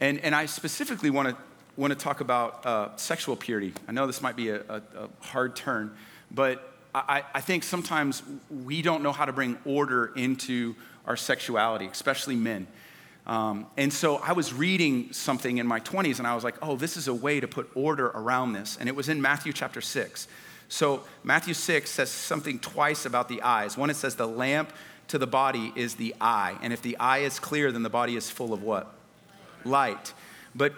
And, and I specifically want to want to talk about uh, sexual purity. I know this might be a, a, a hard turn, but I, I, think sometimes we don't know how to bring order into our sexuality, especially men. Um, and so I was reading something in my 20s and I was like, oh, this is a way to put order around this. And it was in Matthew chapter 6. So Matthew 6 says something twice about the eyes. One, it says the lamp to the body is the eye. And if the eye is clear, then the body is full of what? Light. But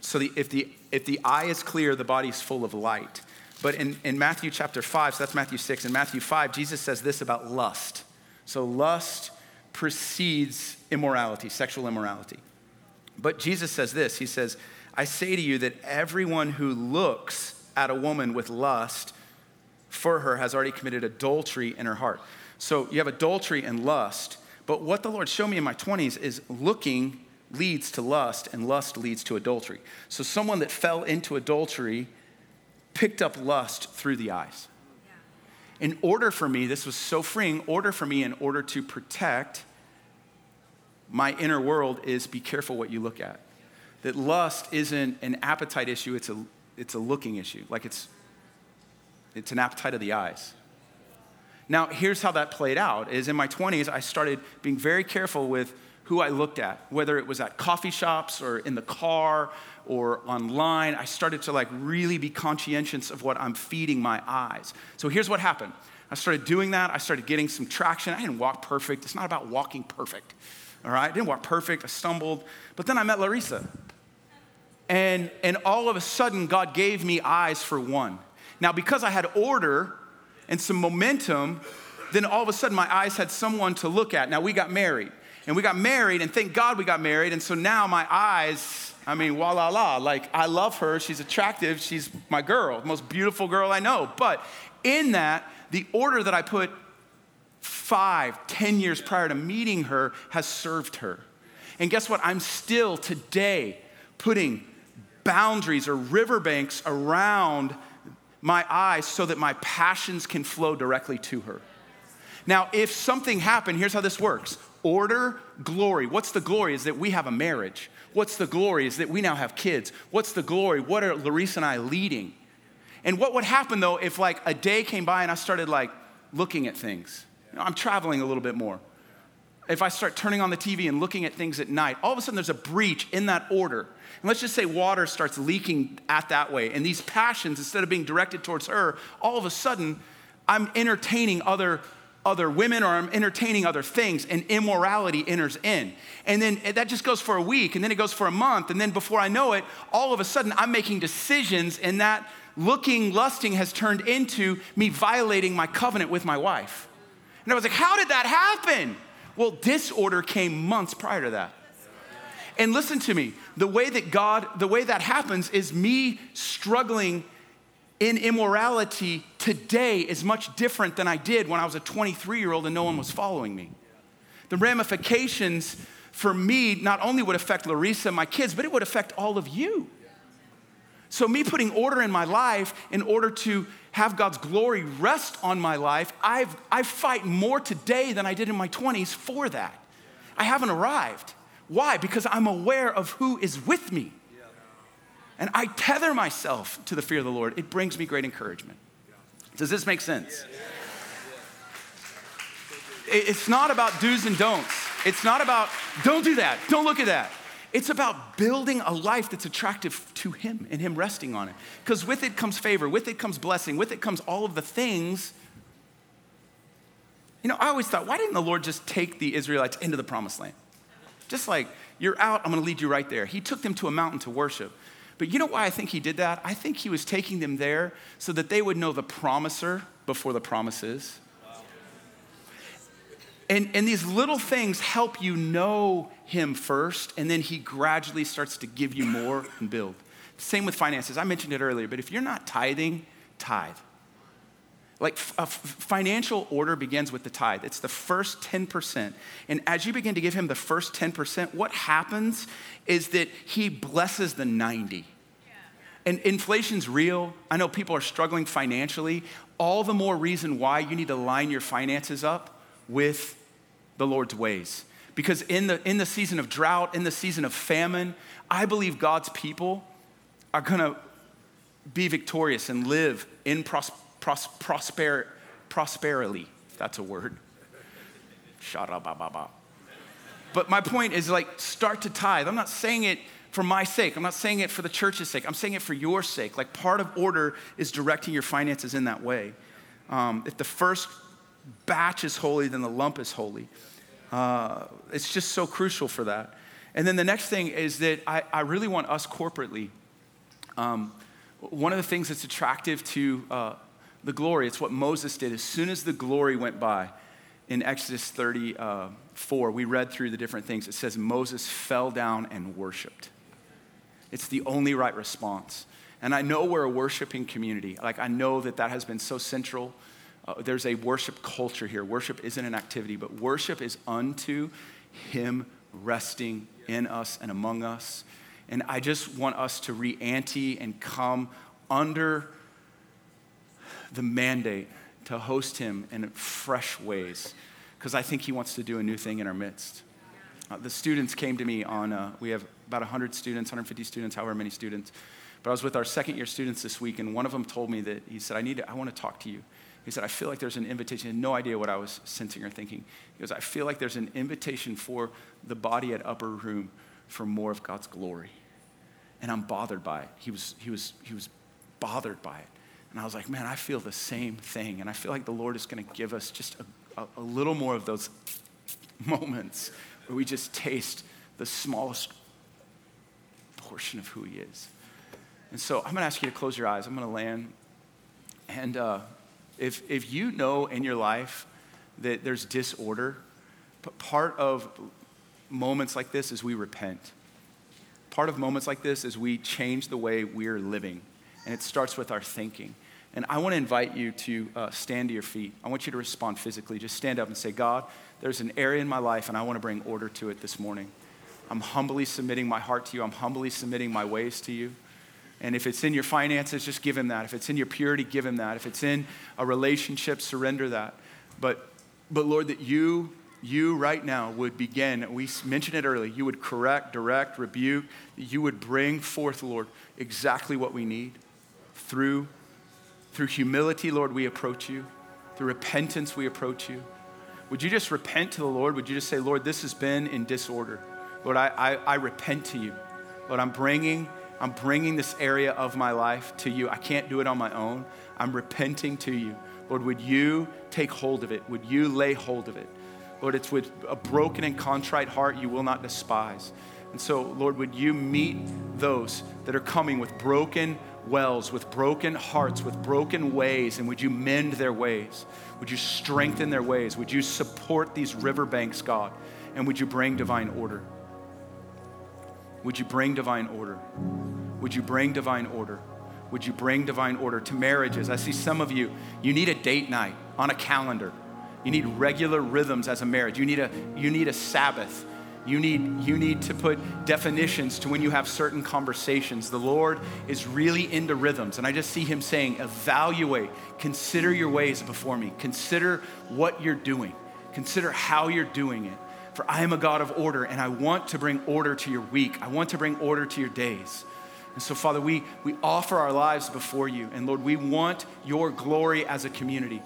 so the, if, the, if the eye is clear, the body is full of light. But in, in Matthew chapter 5, so that's Matthew 6, in Matthew 5, Jesus says this about lust. So lust precedes immorality, sexual immorality. But Jesus says this He says, I say to you that everyone who looks at a woman with lust for her has already committed adultery in her heart. So you have adultery and lust. But what the Lord showed me in my 20s is looking leads to lust, and lust leads to adultery. So someone that fell into adultery picked up lust through the eyes. In order for me, this was so freeing, order for me in order to protect my inner world is be careful what you look at. That lust isn't an appetite issue, it's a, it's a looking issue. Like it's, it's an appetite of the eyes. Now, here's how that played out is in my 20s, I started being very careful with who I looked at, whether it was at coffee shops or in the car or online. I started to like really be conscientious of what I'm feeding my eyes. So here's what happened. I started doing that. I started getting some traction. I didn't walk perfect. It's not about walking perfect. All right? I didn't walk perfect. I stumbled. But then I met Larissa. And, and all of a sudden, God gave me eyes for one. Now, because I had order and some momentum, then all of a sudden my eyes had someone to look at. Now, we got married. And we got married, and thank God we got married. And so now my eyes, I mean, wa la la. Like, I love her. She's attractive. She's my girl, most beautiful girl I know. But in that, the order that I put five, ten years prior to meeting her has served her. And guess what? I'm still today putting boundaries or riverbanks around my eyes so that my passions can flow directly to her. Now, if something happened, here's how this works order, glory. What's the glory? Is that we have a marriage. What's the glory? Is that we now have kids. What's the glory? What are Larissa and I leading? And what would happen though if like a day came by and I started like looking at things? You know, I'm traveling a little bit more. If I start turning on the TV and looking at things at night, all of a sudden there's a breach in that order. And let's just say water starts leaking at that way. And these passions, instead of being directed towards her, all of a sudden I'm entertaining other other women or I'm entertaining other things and immorality enters in. And then eh, that just goes for a week and then it goes for a month. And then before I know it, all of a sudden I'm making decisions and that looking, lusting has turned into me violating my covenant with my wife. And I was like, how did that happen? Well, disorder came months prior to that. And listen to me, the way that God, the way that happens is me struggling in immorality today is much different than I did when I was a 23 year old and no one was following me. The ramifications for me not only would affect Larissa and my kids, but it would affect all of you. So, me putting order in my life in order to have God's glory rest on my life, I've, I fight more today than I did in my 20s for that. I haven't arrived. Why? Because I'm aware of who is with me. And I tether myself to the fear of the Lord. It brings me great encouragement. Does this make sense? It's not about do's and don'ts. It's not about, don't do that, don't look at that. It's about building a life that's attractive to Him and Him resting on it. Because with it comes favor, with it comes blessing, with it comes all of the things. You know, I always thought, why didn't the Lord just take the Israelites into the promised land? Just like, you're out, I'm gonna lead you right there. He took them to a mountain to worship. But you know why I think he did that? I think he was taking them there so that they would know the promiser before the promises. And, and these little things help you know him first, and then he gradually starts to give you more and build. Same with finances. I mentioned it earlier, but if you're not tithing, tithe. Like a financial order begins with the tithe. It's the first 10%. And as you begin to give him the first 10%, what happens is that he blesses the 90. And inflation's real. I know people are struggling financially. All the more reason why you need to line your finances up with the Lord's ways. Because in the, in the season of drought, in the season of famine, I believe God's people are gonna be victorious and live in prosperity pros, prosper, prosperity, that's a word. But my point is like, start to tithe. I'm not saying it for my sake. I'm not saying it for the church's sake. I'm saying it for your sake. Like, part of order is directing your finances in that way. Um, if the first batch is holy, then the lump is holy. Uh, it's just so crucial for that. And then the next thing is that I, I really want us corporately. Um, one of the things that's attractive to uh, the glory. It's what Moses did. As soon as the glory went by in Exodus 34, we read through the different things. It says Moses fell down and worshiped. It's the only right response. And I know we're a worshiping community. Like, I know that that has been so central Uh, there's a worship culture here. Worship isn't an activity, but worship is unto Him resting in us and among us. And I just want us to re ante and come under the mandate to host Him in fresh ways, because I think He wants to do a new thing in our midst. Uh, the students came to me on, uh, we have about 100 students, 150 students, however many students. But I was with our second year students this week, and one of them told me that he said, I need to, I want to talk to you. He said, I feel like there's an invitation. He had no idea what I was sensing or thinking. He goes, I feel like there's an invitation for the body at Upper Room for more of God's glory. And I'm bothered by it. He was, he was, he was bothered by it. And I was like, man, I feel the same thing. And I feel like the Lord is going to give us just a, a, a little more of those [laughs] moments where we just taste the smallest portion of who He is. And so I'm going to ask you to close your eyes. I'm going to land. And uh, if, if you know in your life that there's disorder, part of moments like this is we repent. Part of moments like this is we change the way we're living. And it starts with our thinking. And I want to invite you to uh, stand to your feet. I want you to respond physically. Just stand up and say, God, there's an area in my life, and I want to bring order to it this morning. I'm humbly submitting my heart to you. I'm humbly submitting my ways to you. And if it's in your finances, just give him that. If it's in your purity, give him that. If it's in a relationship, surrender that. But, but Lord, that you, you right now would begin, we mentioned it earlier, you would correct, direct, rebuke, you would bring forth, Lord, exactly what we need. Through, through humility, Lord, we approach you. Through repentance, we approach you. Would you just repent to the Lord? Would you just say, Lord, this has been in disorder? Lord, I, I, I repent to you. Lord, I'm bringing I'm bringing this area of my life to you. I can't do it on my own. I'm repenting to you. Lord, would you take hold of it? Would you lay hold of it? Lord, it's with a broken and contrite heart you will not despise. And so, Lord, would you meet those that are coming with broken wells, with broken hearts, with broken ways, and would you mend their ways? Would you strengthen their ways? Would you support these riverbanks, God? And would you bring divine order? Would you bring divine order? Would you bring divine order? Would you bring divine order to marriages? I see some of you, you need a date night on a calendar. You need regular rhythms as a marriage. You need a, you need a Sabbath. You need, you need to put definitions to when you have certain conversations. The Lord is really into rhythms. And I just see Him saying, evaluate, consider your ways before me, consider what you're doing, consider how you're doing it. For I am a God of order, and I want to bring order to your week. I want to bring order to your days. And so, Father, we, we offer our lives before you. And Lord, we want your glory as a community.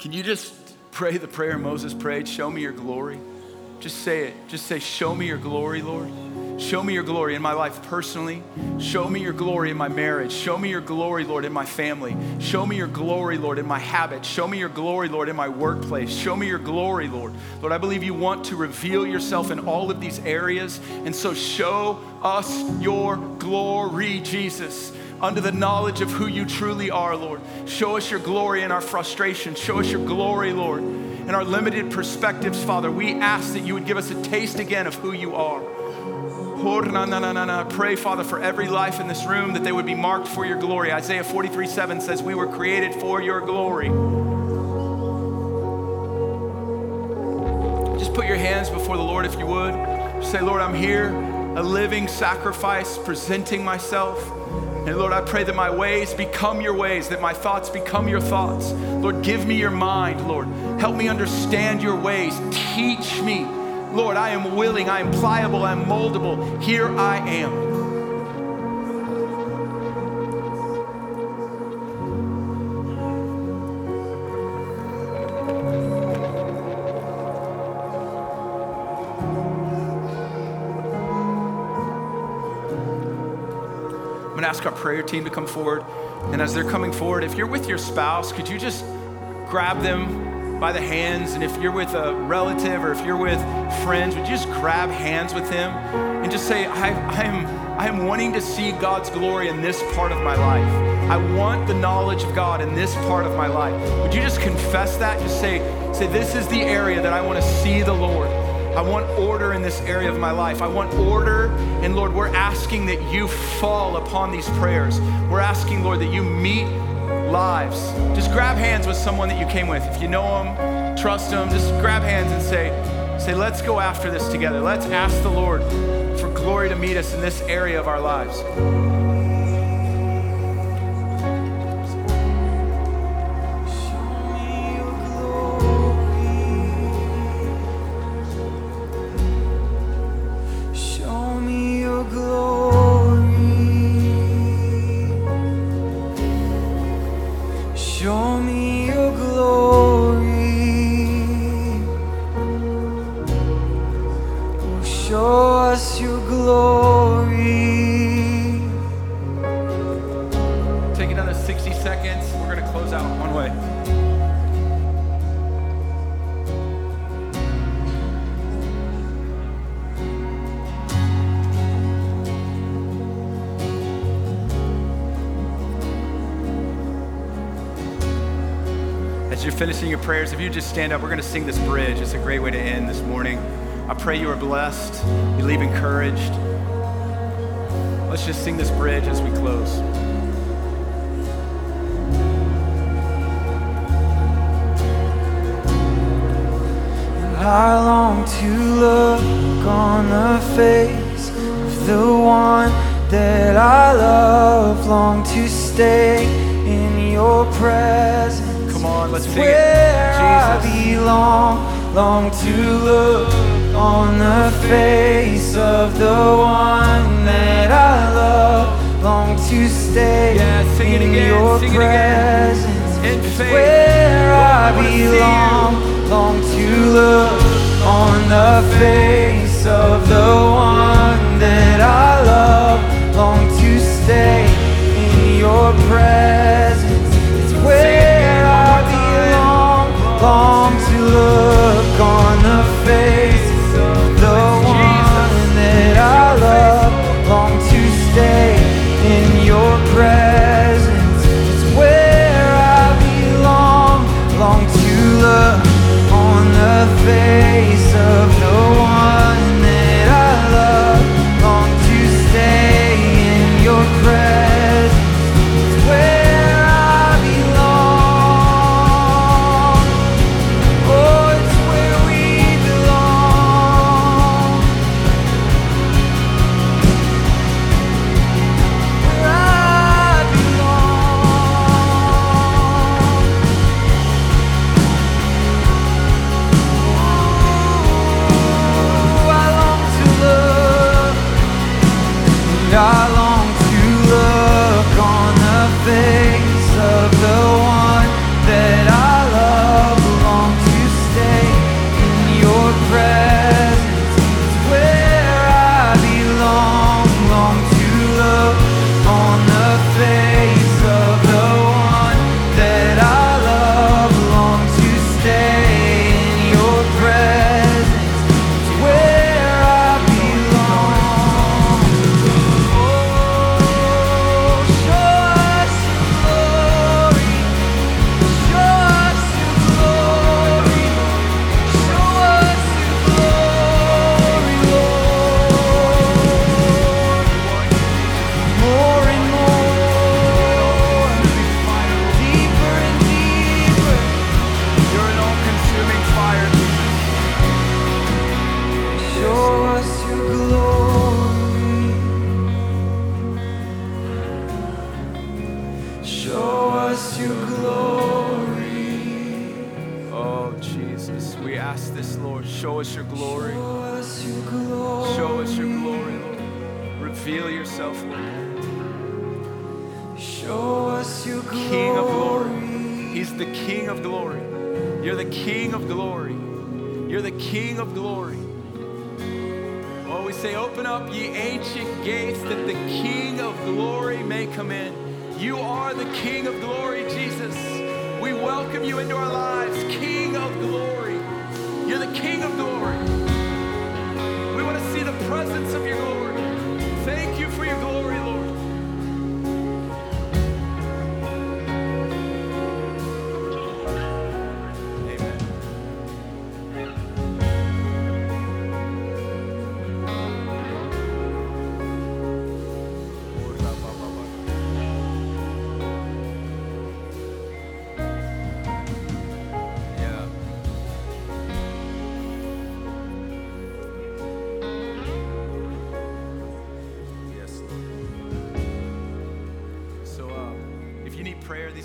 Can you just pray the prayer Moses prayed? Show me your glory. Just say it. Just say, Show me your glory, Lord. Show me your glory in my life personally. Show me your glory in my marriage. Show me your glory, Lord, in my family. Show me your glory, Lord, in my habits. Show me your glory, Lord, in my workplace. Show me your glory, Lord. Lord, I believe you want to reveal yourself in all of these areas. And so show us your glory, Jesus under the knowledge of who you truly are, Lord. Show us your glory in our frustration. Show us your glory, Lord, in our limited perspectives, Father. We ask that you would give us a taste again of who you are. Pray, Father, for every life in this room that they would be marked for your glory. Isaiah 43 7 says, We were created for your glory. Just put your hands before the Lord if you would. say, Lord, I'm here, a living sacrifice, presenting myself. And Lord, I pray that my ways become your ways, that my thoughts become your thoughts. Lord, give me your mind, Lord. Help me understand your ways. Teach me Lord, I am willing, I am pliable, I am moldable. Here I am. I'm going to ask our prayer team to come forward. And as they're coming forward, if you're with your spouse, could you just grab them by the hands. And if you're with a relative or if you're with friends, would you just grab hands with them and just say, I, I, am, I am wanting to see God's glory in this part of my life. I want the knowledge of God in this part of my life. Would you just confess that? Just say, say, this is the area that I want to see the Lord. I want order in this area of my life. I want order. And Lord, we're asking that you fall upon these prayers. We're asking, Lord, that you meet lives. Just grab hands with someone that you came with. If you know them, trust them, just grab hands and say, say, let's go after this together. Let's ask the Lord for glory to meet us in this area of our lives. Prayers, if you just stand up, we're going to sing this bridge. It's a great way to end this morning. I pray you are blessed, you leave encouraged. Let's just sing this bridge as we close. I long to look on the face of the one that I love, long to stay in your presence let's sing it. Jesus. I belong, long to look on the face of the one that I love, long to stay yeah, sing in it again, your sing presence. It again. In faith. Where I, I belong, long to look on the face of the one that I love, long to stay in your presence. Show us your glory. Show us your glory. Show us your glory, Lord. Reveal yourself, Lord. Show us your glory. King of glory. He's the King of glory. You're the King of glory. You're the King of glory. Oh, we say, Open up, ye ancient gates, that the King of glory may come in. You are the King of glory, Jesus. We welcome you into our lives, King of glory. You're the King of glory. We want to see the presence of your glory.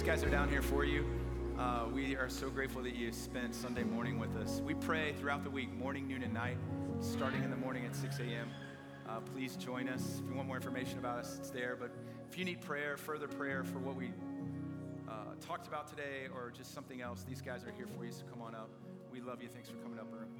Guys are down here for you. Uh, we are so grateful that you spent Sunday morning with us. We pray throughout the week, morning, noon, and night, starting in the morning at 6 a.m. Uh, please join us. If you want more information about us, it's there. But if you need prayer, further prayer for what we uh, talked about today or just something else, these guys are here for you, so come on up. We love you. Thanks for coming up, room.